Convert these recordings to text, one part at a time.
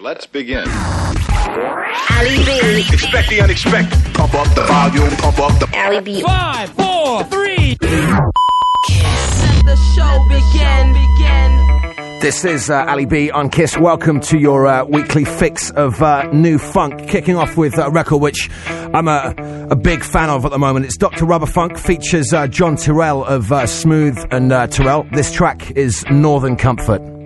Let's begin. Ali B. Expect the unexpected. Pump up the volume. Pump up the. Ali B. Five, four, three. Let the show begin. Begin. This is uh, Ali B on Kiss. Welcome to your uh, weekly fix of uh, new funk. Kicking off with a record which I'm a, a, big fan of at the moment. It's Dr. Rubberfunk, features uh, John Turrell of uh, Smoove and uh, Turrell. This track is Northern Comfort.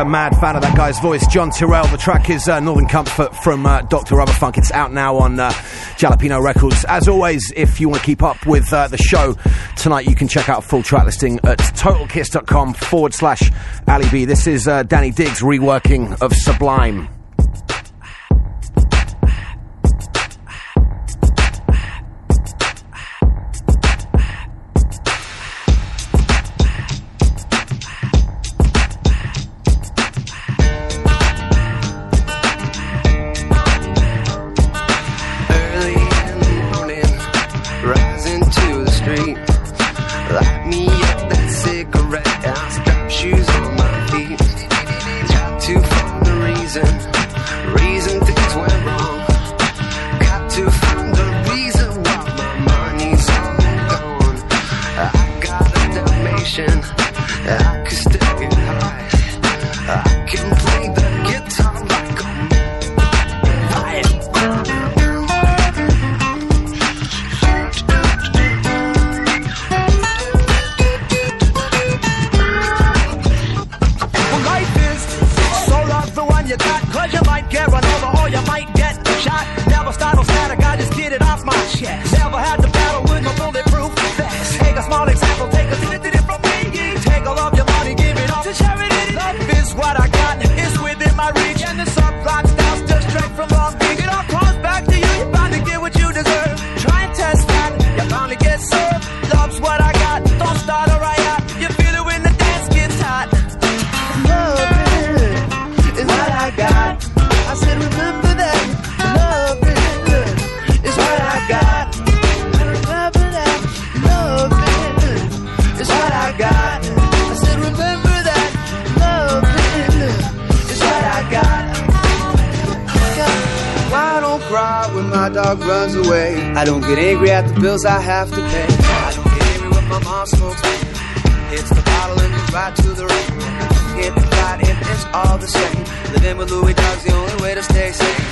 a mad fan of that guy's voice, John Turrell. The track is uh, Northern Comfort from uh, Dr. Rubberfunk. It's out now on uh, Jalapeno Records. As always, if you want to keep up with uh, the show tonight, you can check out full track listing at totalkiss.com forward slash Ali B. This is uh, Danny Diggs reworking of Sublime. At the bills I have to pay. I don't angry when my mom smokes. Hits the bottle and goes right to the ring. Can't be fight if it's all the same. Living with Louis Dog's the only way to stay sane.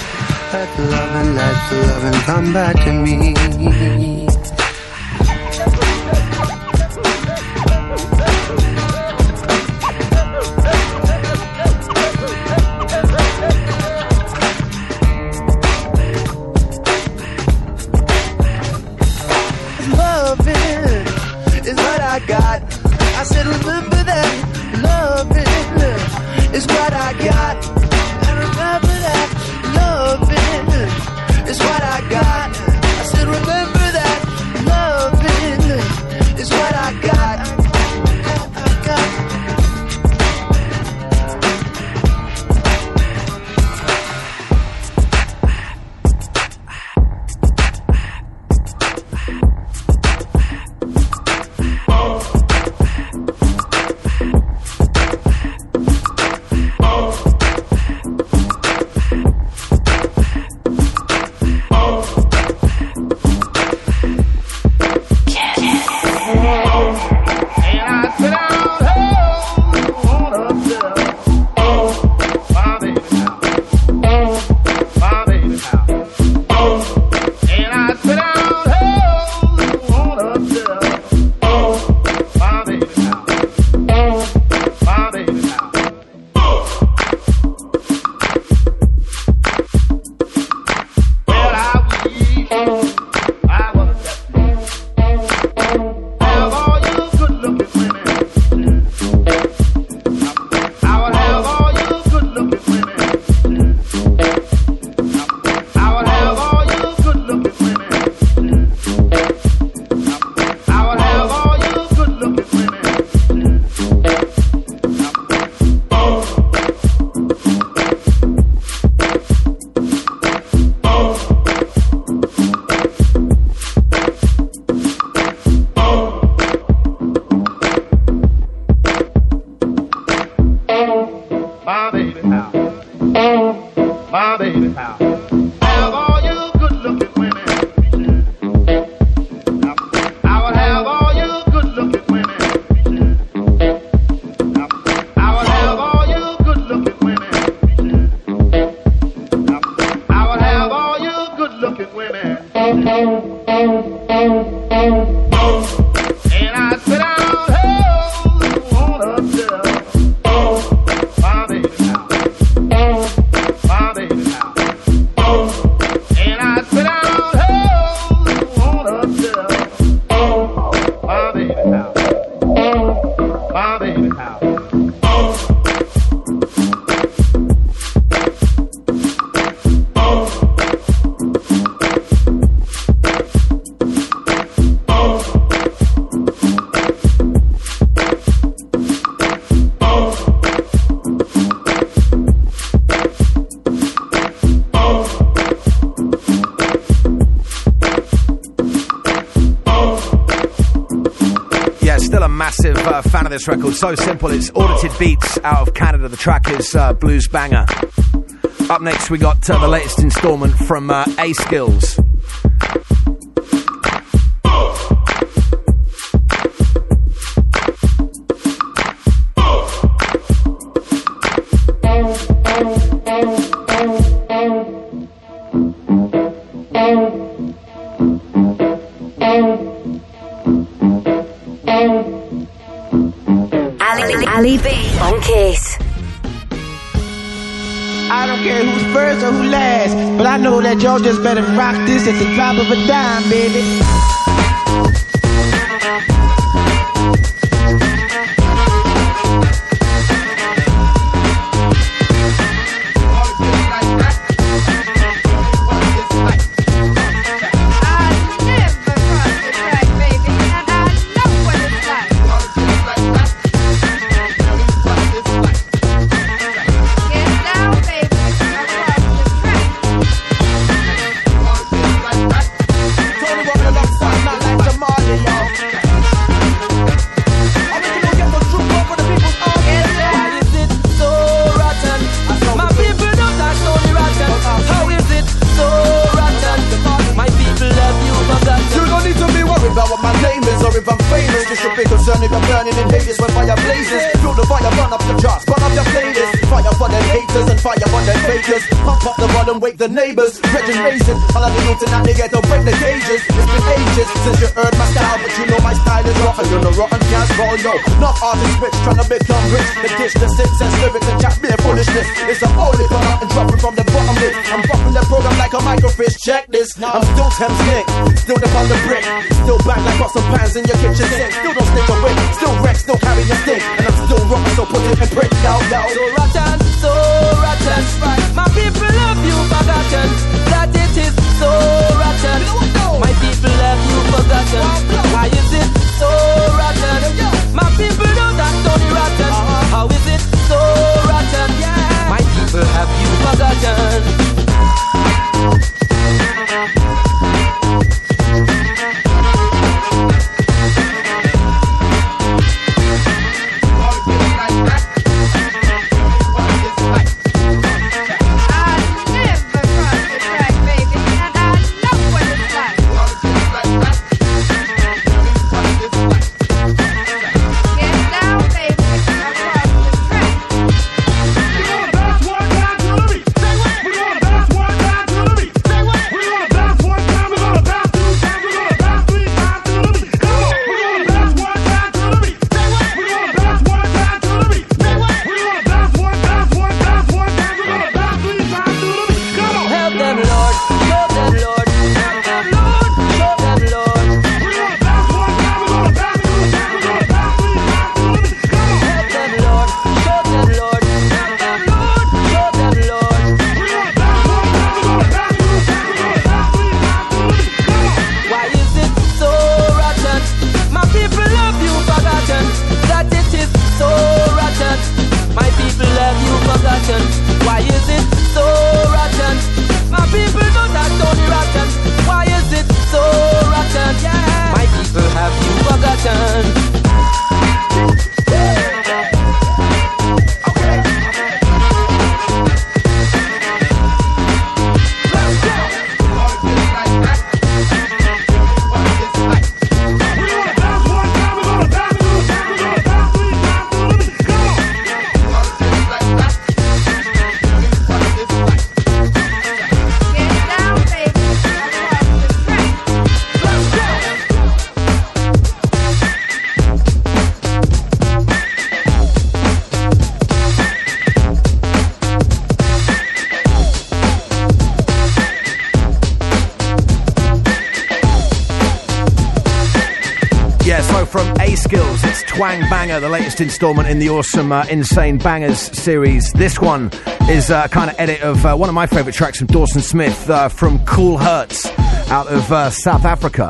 Let the loving, let the loving come back to me. A uh, fan of this record. So simple, it's audited beats out of Canada. The track is uh, Blues Banger. Up next, we got uh, the latest installment from uh, A.Skillz. Kiss. I don't care who's first or who last, but I know that y'all just better rock this at the drop of a dime, baby. Baby. The ditch, the six and lyrics and chat mere foolishness. It's a holy for and dropping from the bottom lip. I'm bumping the program like a microfish. Check this. I'm still Thames Nick, still the on the brick. Still back like pots and pans in your kitchen sink. Still don't stick away, still wreck, still carry your stick. And I'm still rotten, so put it in brick, yo, yo. So rotten, so rotten. My people love you forgotten. That it is so rotten. My people have you forgotten. Why is it so rotten? My people Why is it Banger, the latest installment in the awesome uh, Insane Bangers series. This one is a kind of edit of uh, one of my favourite tracks from Dawson Smith uh, from Cool Hertz out of uh, South Africa.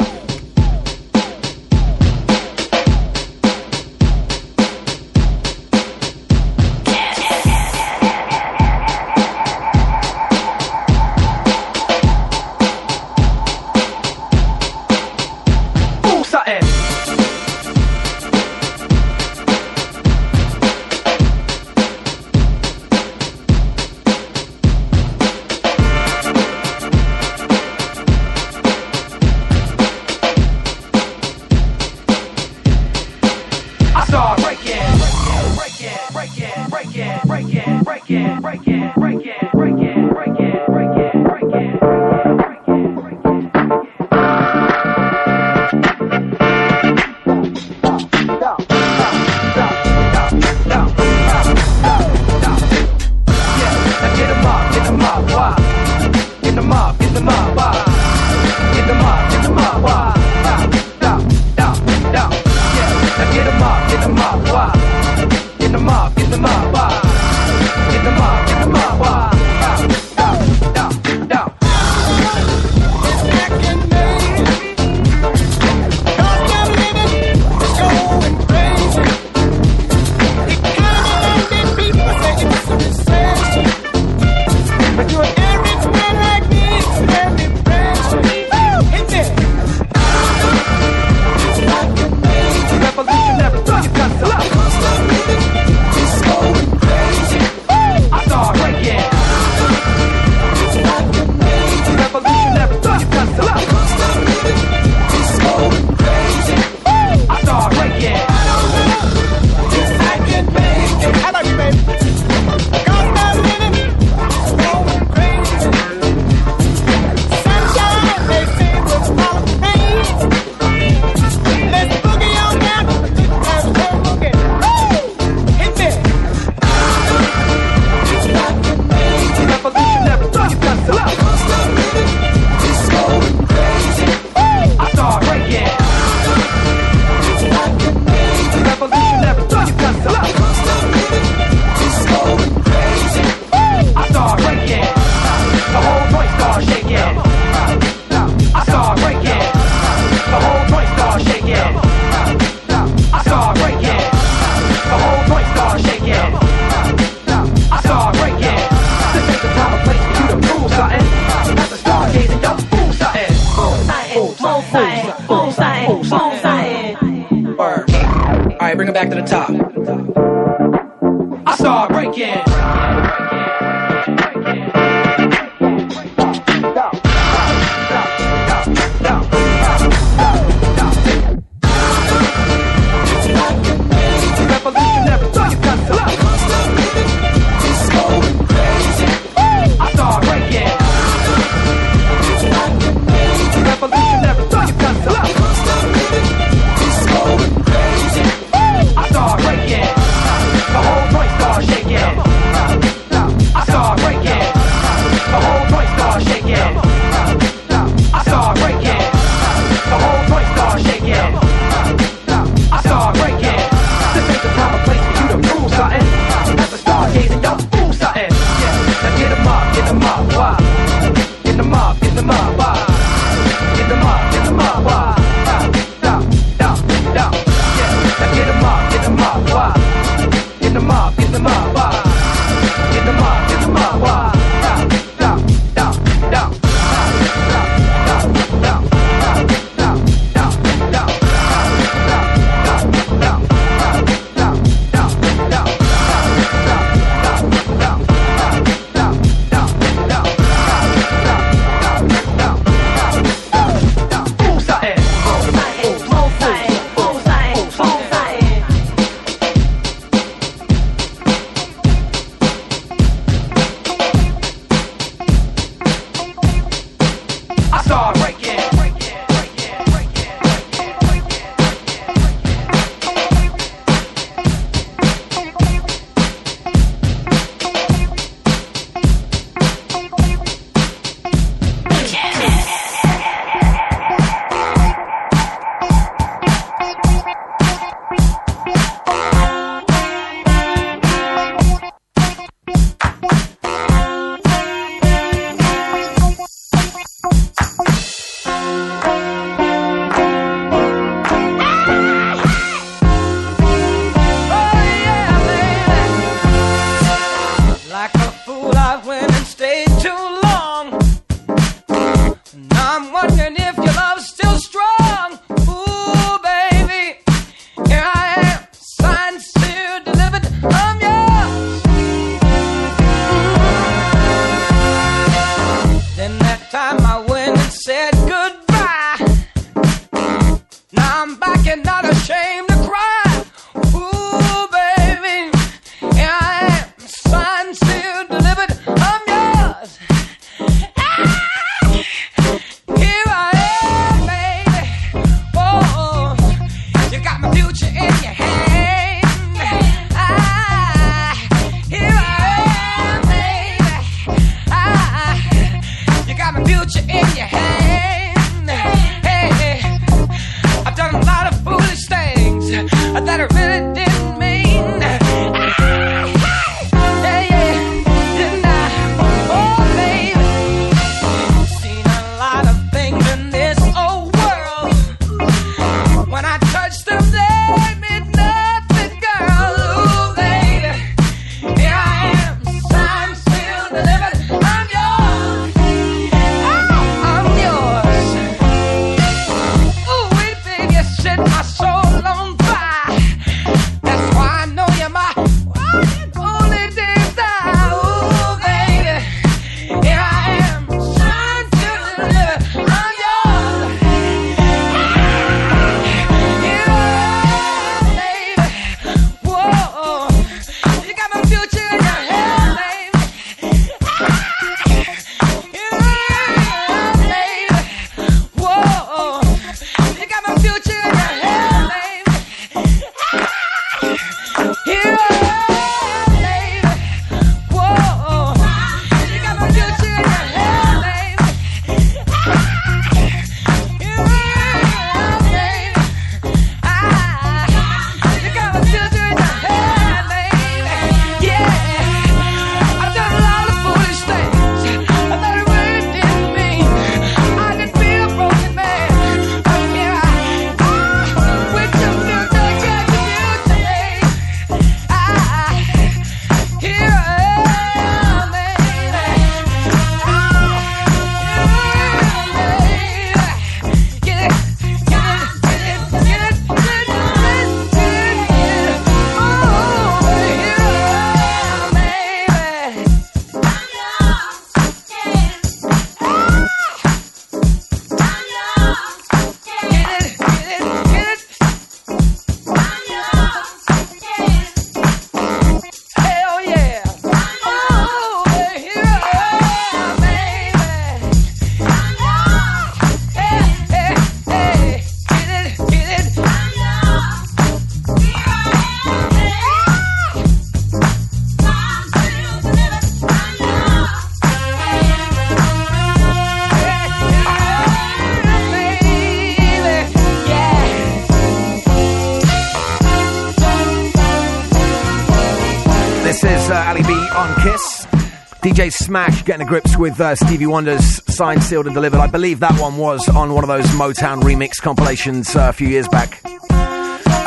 getting to grips with uh, Stevie Wonder's Signed, Sealed, and Delivered. I believe that one was on one of those Motown remix compilations uh, a few years back.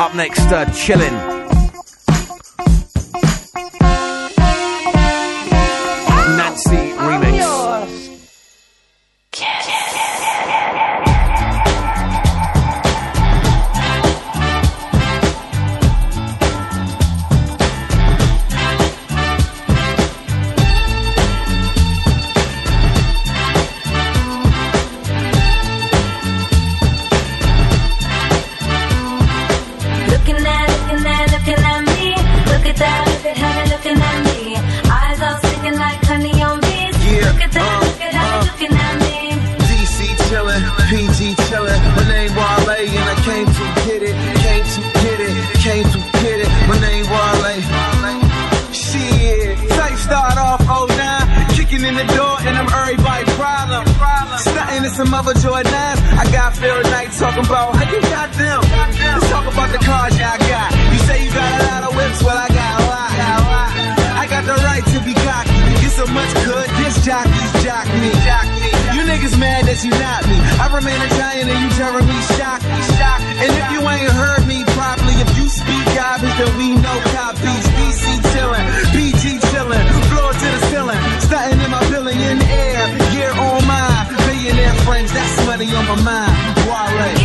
Up next, uh, Chillin'. some other Jordans. I got Phil Knight talking about how you got them. Let's talk about the cars y'all got. You say you got a lot of whips, well I got a lot. a lot. I got the right to be cocky. You so much good, this jockeys jock me. You niggas mad that you not me. I remain a giant and you telling me shock me. And if you ain't heard me properly, if you speak garbage, then we know copies. BC chillin', BG chillin', floor to the ceiling, stuntin' in my friends, that's money on my mind. Wale.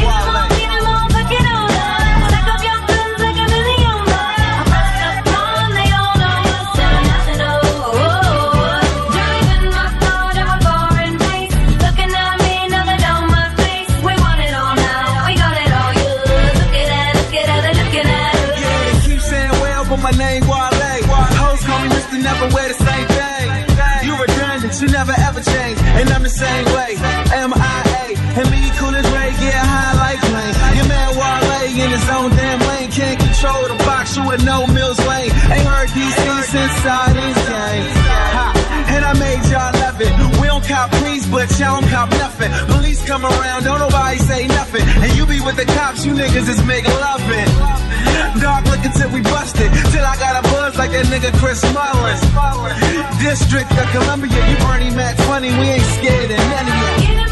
but y'all don't cop nothing. Police come around, don't nobody say nothing. And you be with the cops, you niggas is make loving. Dark looking till we busted, till I got a buzz like that nigga Chris Mullins. District of Columbia, you Bernie Mac funny, we ain't scared of none of you.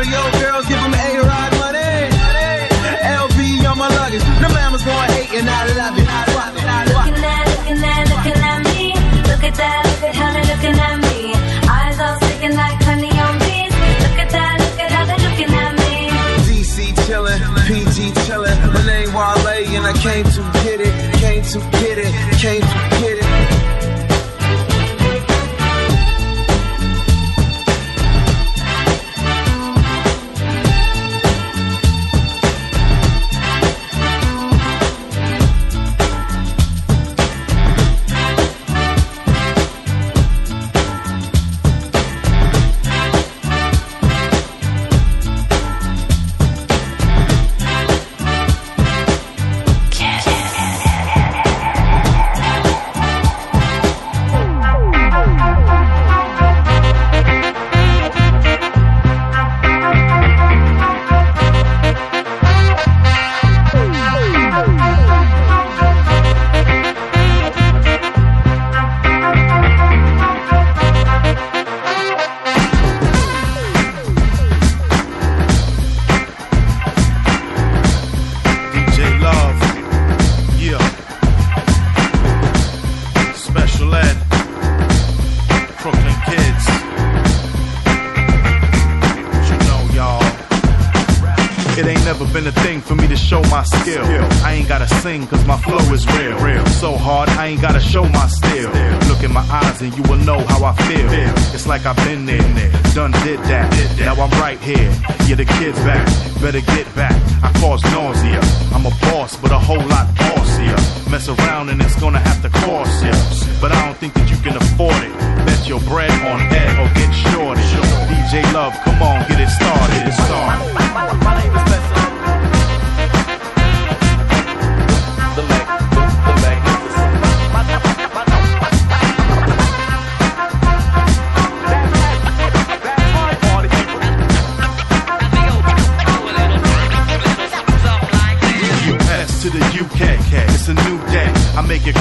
Mario for me to show my skill. I ain't gotta sing cause my flow is real. real. So hard, I ain't gotta show my skill. Look in my eyes and you will know how I feel. It's like I've been there, done did that. Now I'm right here. Yeah, the kid's back. Better get back. I cause nausea. I'm a boss, but a whole lot bossier. Mess around and it's gonna have to cost ya. But I don't think that you can afford it. Bet your bread on Ed or get shorted. DJ Love, come on, get it started. It's started.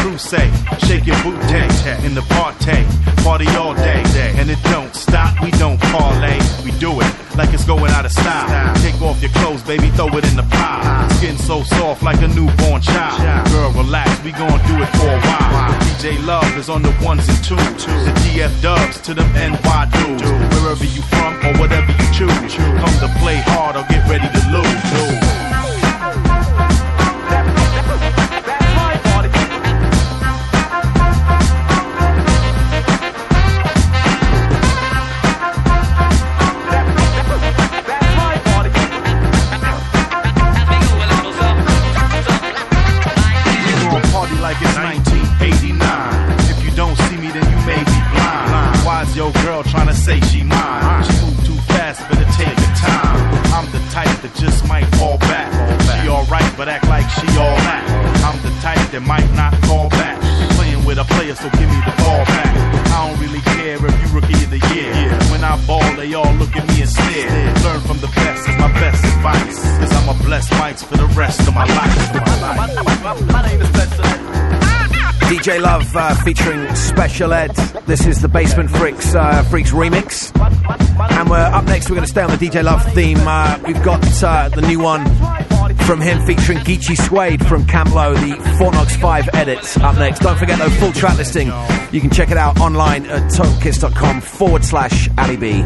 Crusade, shake your boot in the party, party all day. And it don't stop, we don't parlay, we do it like it's going out of style. Take off your clothes, baby, throw it in the pile. Skin so soft like a newborn child. Girl, relax, we gon' do it for a while. DJ Love is on the ones and twos. The DF dubs to them NY dudes. Wherever you from or whatever you choose. Come to play hard or get ready to lose. That might not back. Playing with a player, so give me the ball back. I don't really care if you rookie of the year. When I ball, they all look at me and stare. Learn from the best is my best advice. Cause I'm mics for the rest of my life. My name is DJ Love uh, featuring Special Ed. This is the Basement Freaks uh, Freaks remix. And we're up next. We're going to stay on the DJ Love theme. Uh, we've got uh, the new one from him featuring Geechi Suede from Camp Lo, the Fort Knox 5 edits Up next. Don't forget though, full track listing. You can check it out online at totalkiss.com forward slash Ali B.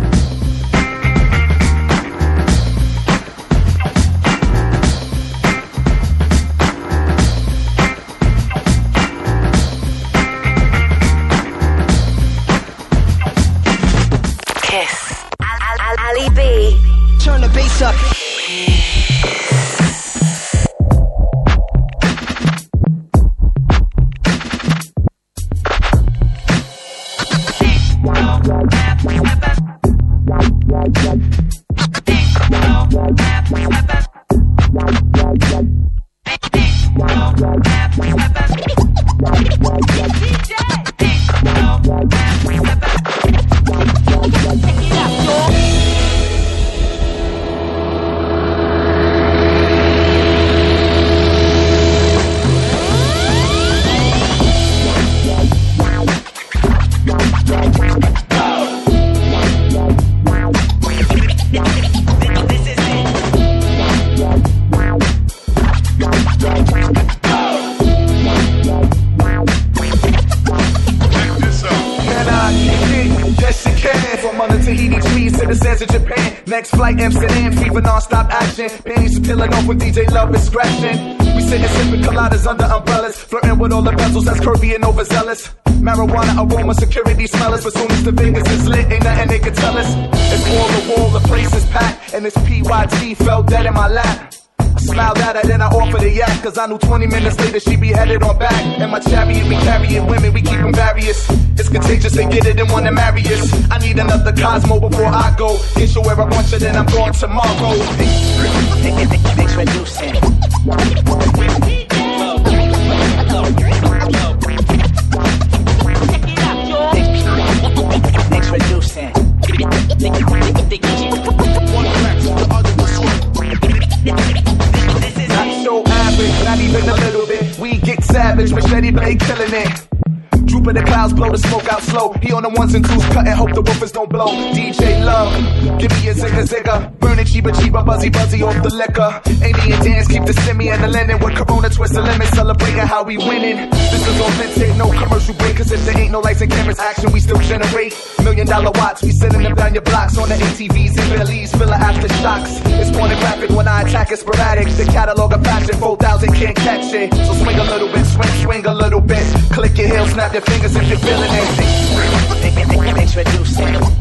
Kiss. Al- Al- Ali B. Turn the bass up. Next flight Amsterdam, fever non-stop action. Panties peeling off when DJ Love is scratching. We sitting sipping coladas under umbrellas Flirting with all the bezels that's curvy and overzealous. Marijuana aroma, security smell us But soon as the Vegas is lit, ain't nothing they can tell us. It's wall to wall, the place is packed And this PYT fell dead in my lap smiled at her, then I offered a yak. Cause I knew 20 minutes later she'd be headed on back. And my chariot, we carrying women, we keep them various. It's contagious, they get it and wanna marry us. I need another Cosmo before I go. Get you where I want you, then I'm going tomorrow. Introducing. Introducing. Not so average, not even a little bit. We get savage, machete blade killing it. But the clouds blow the smoke out slow. He on the ones and twos, cut and hope the woofers don't blow. DJ Love, give me a zigga zigga. Burn it cheaper, cheaper, buzzy buzzy off the liquor. Amy and dance, keep the semi and the linen. With Corona, twist the limit, celebrating how we winning. This is authentic, no commercial break. Cause if there ain't no lights and cameras, action, we still generate. Million dollar watts, we sending them down your blocks on the ATVs and full of aftershocks. It's pornographic when I attack, it's sporadic. The catalog of fashion, 4,000 can't catch it. So swing a little bit, swing, swing a little bit. Snap your fingers if you're feeling it. Introducing.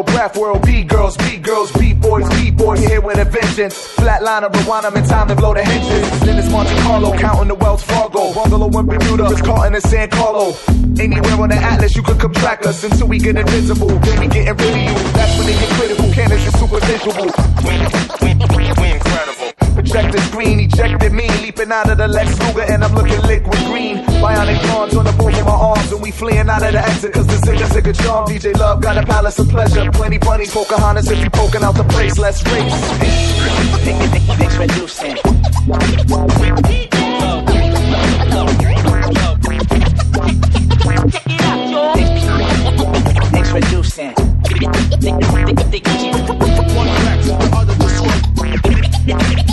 World, graph world, B girls, B girls, B boys, B boys, here with a vengeance. Flatliner, rewind 'em in time to blow the hinges. Then it's Monte Carlo, counting the Wells Fargo. Bungalow in Bermuda, it's caught in the San Carlo. Anywhere on the Atlas, you could come track us until we get invisible. Then we getting rid of you. That's when they get critical. Cannons is super visual. We, we, we, we incredible. Projector screen, ejected me, leaping out of the Lex Luger, and I'm looking liquid green. Bionic arms on the both of my arms, and we fleeing out of the exit, cause the zigga zigga charm. DJ Love got a palace of pleasure. Plenty bunnies, Pocahontas, if you poking out the place, let's race. Introducing. Introducing. Feeling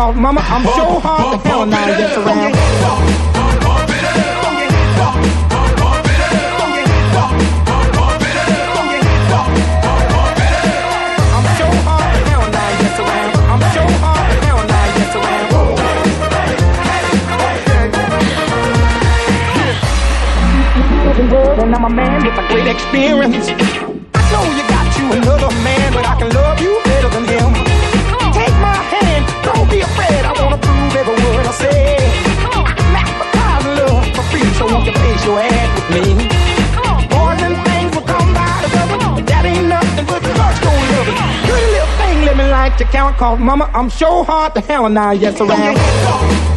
like to count, cause mama, I'm so hard to count now, just around. Cause mama, I'm so hard to hell now, yes around.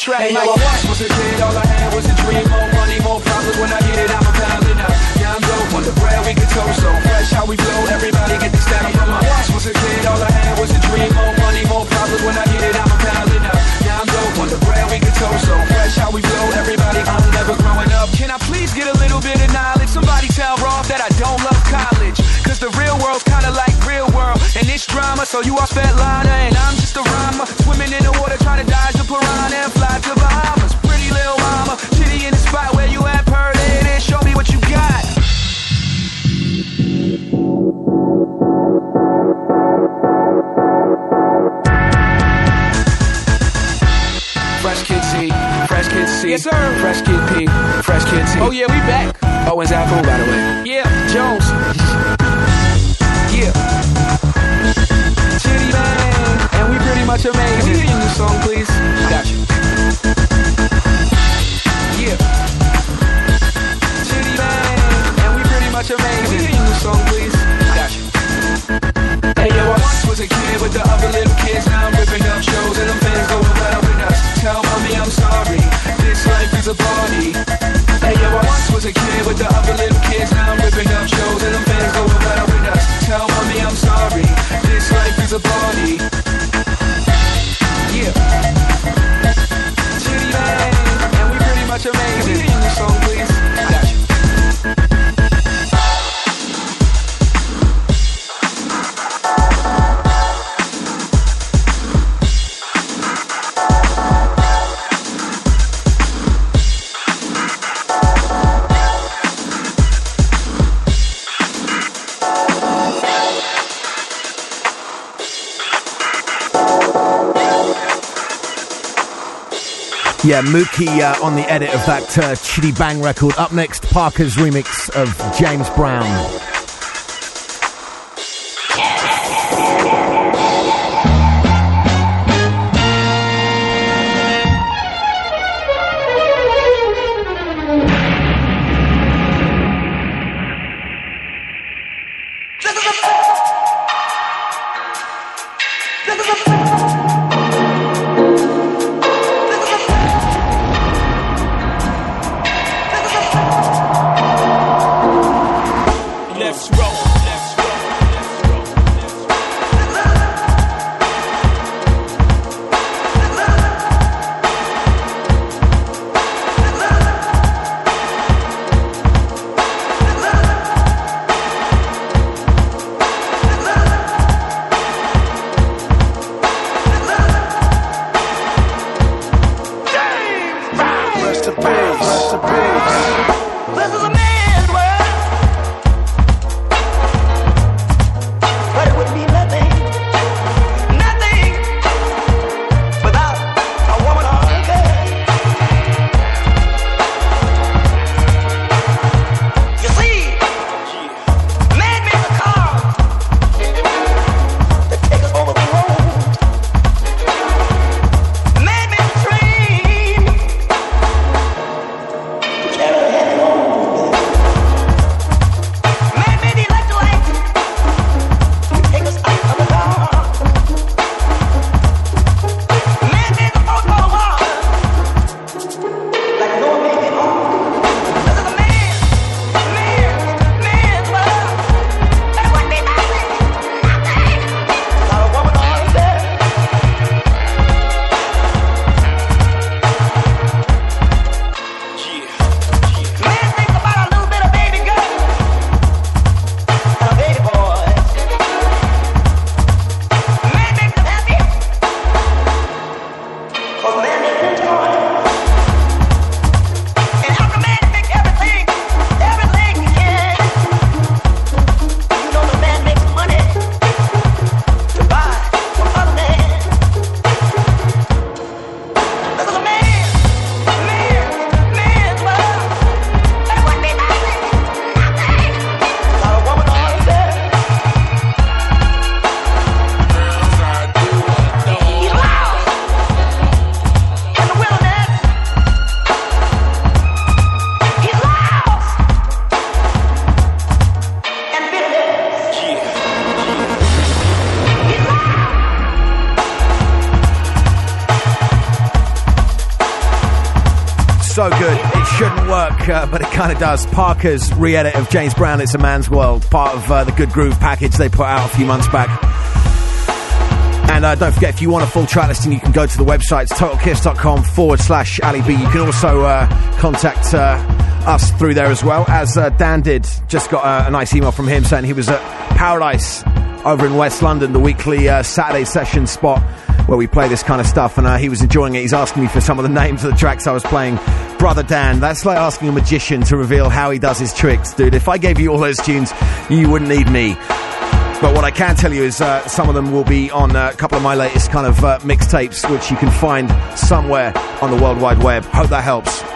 The track. Hey, yo, I was a kid, all I had was a dream. More money, more problems. When I get it, I'm a pound it up. Now I'm dope on the bread, we get toast so fresh. How we flow, everybody get this down from us. Once was a kid, all I had was a dream. More money, more problems. When I get it, I'm a pound it up. Now I'm dope on the bread, we get toast so fresh. How we flow, everybody. I'm never growing up. Can I please get a little bit of knowledge? Somebody tell Roth that I don't love college. Cause the real world's kinda like real world. And it's drama, so you are Svetlana and Oh yeah, we back. Oh, it's Alpha by the way. Yeah, Jones. Yeah. Chitty man, and we pretty much amazing. Can we hear you new song, please? Got you. Yeah. Chitty man, and we pretty much amazing. Can we hear you new song, please? Got you. Hey yo, I once was a kid with the other little kids. Now I'm ripping up shows and them fans go wild with us. Tell mommy I'm sorry life is a party. Hey yo, I once was a kid with the other little kids. Now I'm ripping up shows and the fans go around with us. Tell mommy I'm sorry. This life is a party. Yeah. Chitty man, and we pretty much amazing. We sing the song. Yeah, Mookie uh, on the edit of that uh, Chiddy Bang record. Up next, Parker's remix of James Brown. Roll. Uh, but it kind of does. Parker's re edit of James Brown, It's a Man's World, part of uh, the Good Groove package they put out a few months back. And uh, don't forget, if you want a full track listing, you can go to the website, it's totalkiss.com forward slash Ali B. You can also uh, contact uh, us through there as well, as uh, Dan did. Just got a nice email from him saying he was at Paradise over in West London, the weekly uh, Saturday session spot where we play this kind of stuff, and uh, he was enjoying it. He's asking me for some of the names of the tracks I was playing. Brother Dan, that's like asking a magician to reveal how he does his tricks, dude. If I gave you all those tunes, you wouldn't need me. But what I can tell you is uh, some of them will be on uh, a couple of my latest kind of uh, mixtapes, which you can find somewhere on the World Wide Web. Hope that helps.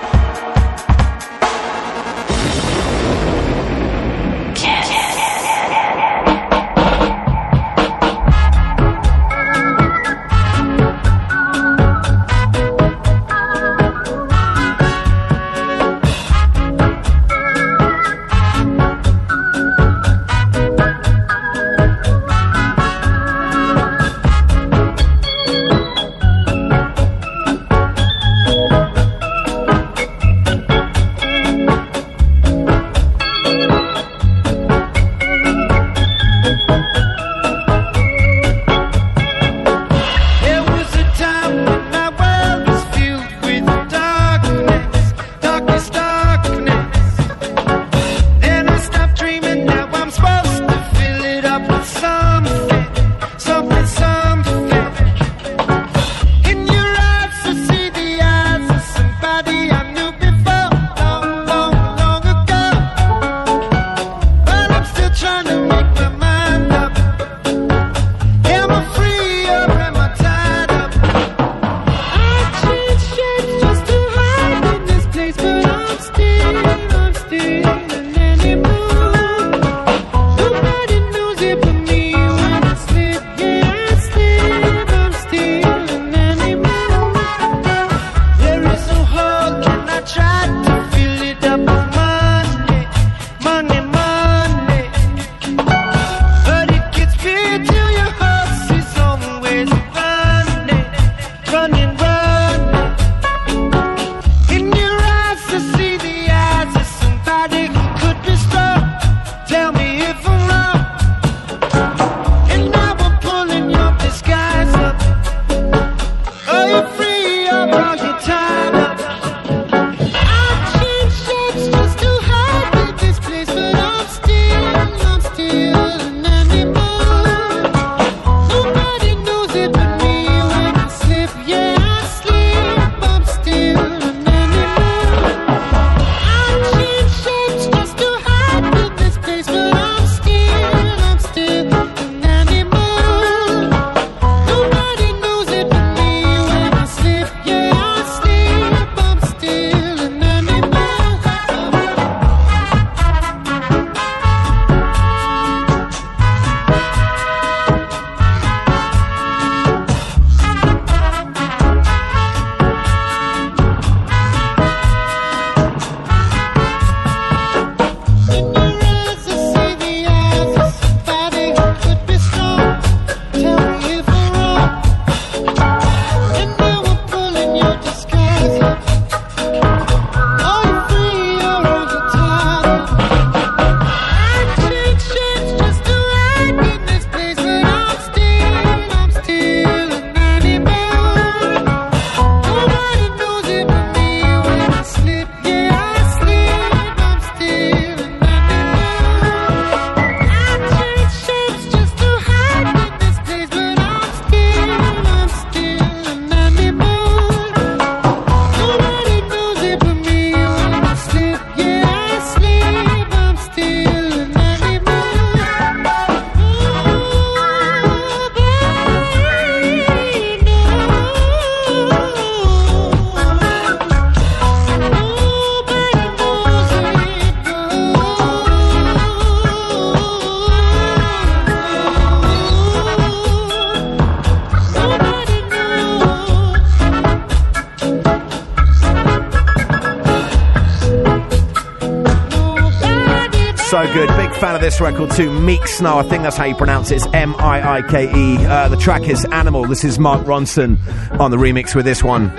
So good. Big fan of this record too. Meek Snow, I think that's how you pronounce it. It's M I I K E. Uh, the track is Animal. This is Mark Ronson on the remix with this one.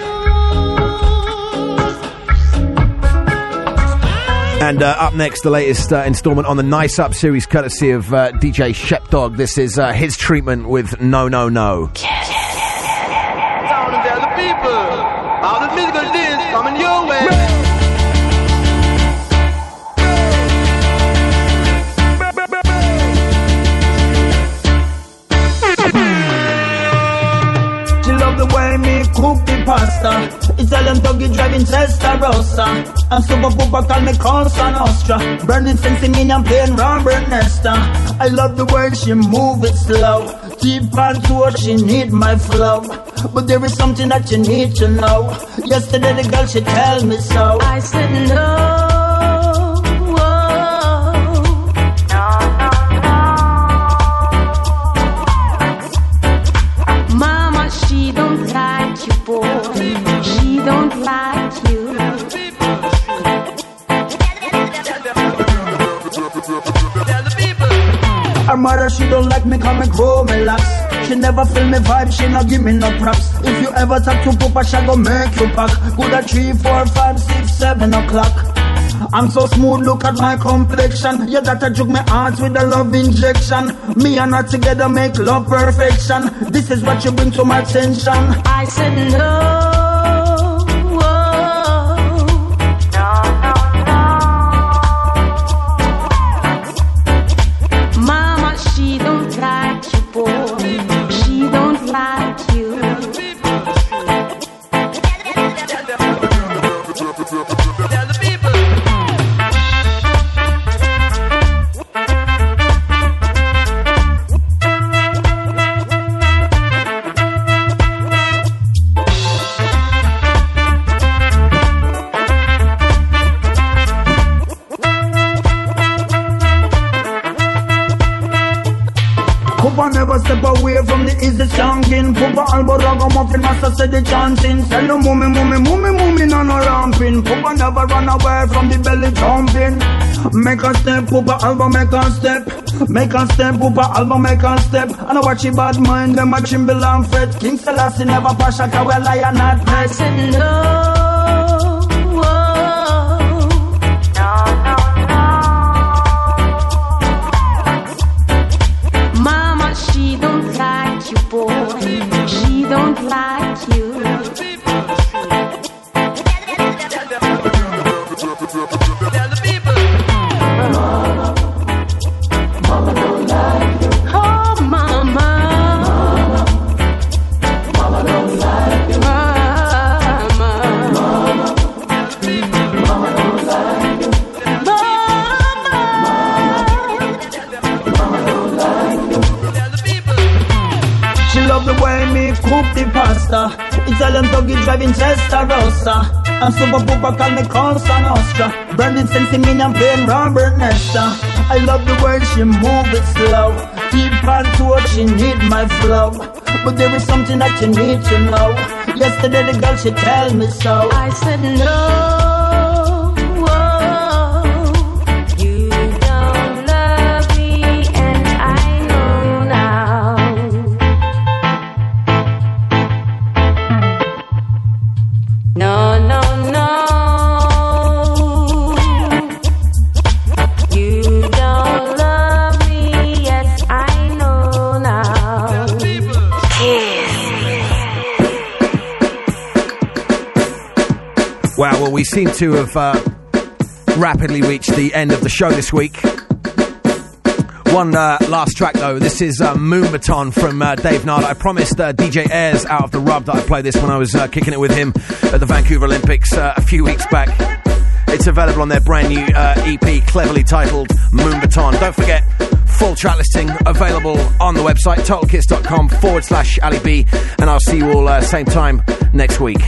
And uh, up next, the latest uh, installment on the Nice Up series, courtesy of uh, DJ Shepdog. This is uh, his treatment with No No No. Pasta. Italian doggy driving Testarossa. I'm super pooper, call me Cosa Nostra. Burning me and playing Robert Nesta. I love the way she move it slow. Deep on tour, she need my flow. But there is something that you need to know. Yesterday the girl she tell me so. I said no. Mother, she don't like me, come and grow locks. She never feel me vibe, she not give me no props. If you ever talk to Papa, she go make you pack. Good at three, four, five, six, seven o'clock. I'm so smooth, look at my complexion. You gotta jug me heart with a love injection. Me and her together make love perfection. This is what you bring to my attention. I said no. Run away from the belly jumping. Make a step, Papa elbow make a step. Make a step, Papa elbow make a step. And I watch your bad mind, them chimble and fret. King Selassie never pass a cow, lion not I said no. Burning sensing me and playing Robert Nesta. I love the way she move it slow. Deep on she need my flow. But there is something that you need to know. Yesterday the girl she tell me so. I said no. Seem to have uh, rapidly reached the end of the show this week. One uh, last track, though. This is uh, Moombahton from uh, Dave Nada. I promised uh, DJ Ayres out of the rub that I play this when I was uh, kicking it with him at the Vancouver Olympics uh, a few weeks back. It's available on their brand new EP, cleverly titled Moombahton. Don't forget, full track listing available on the website, totalkiss.com forward slash Ali B. And I'll see you all same time next week.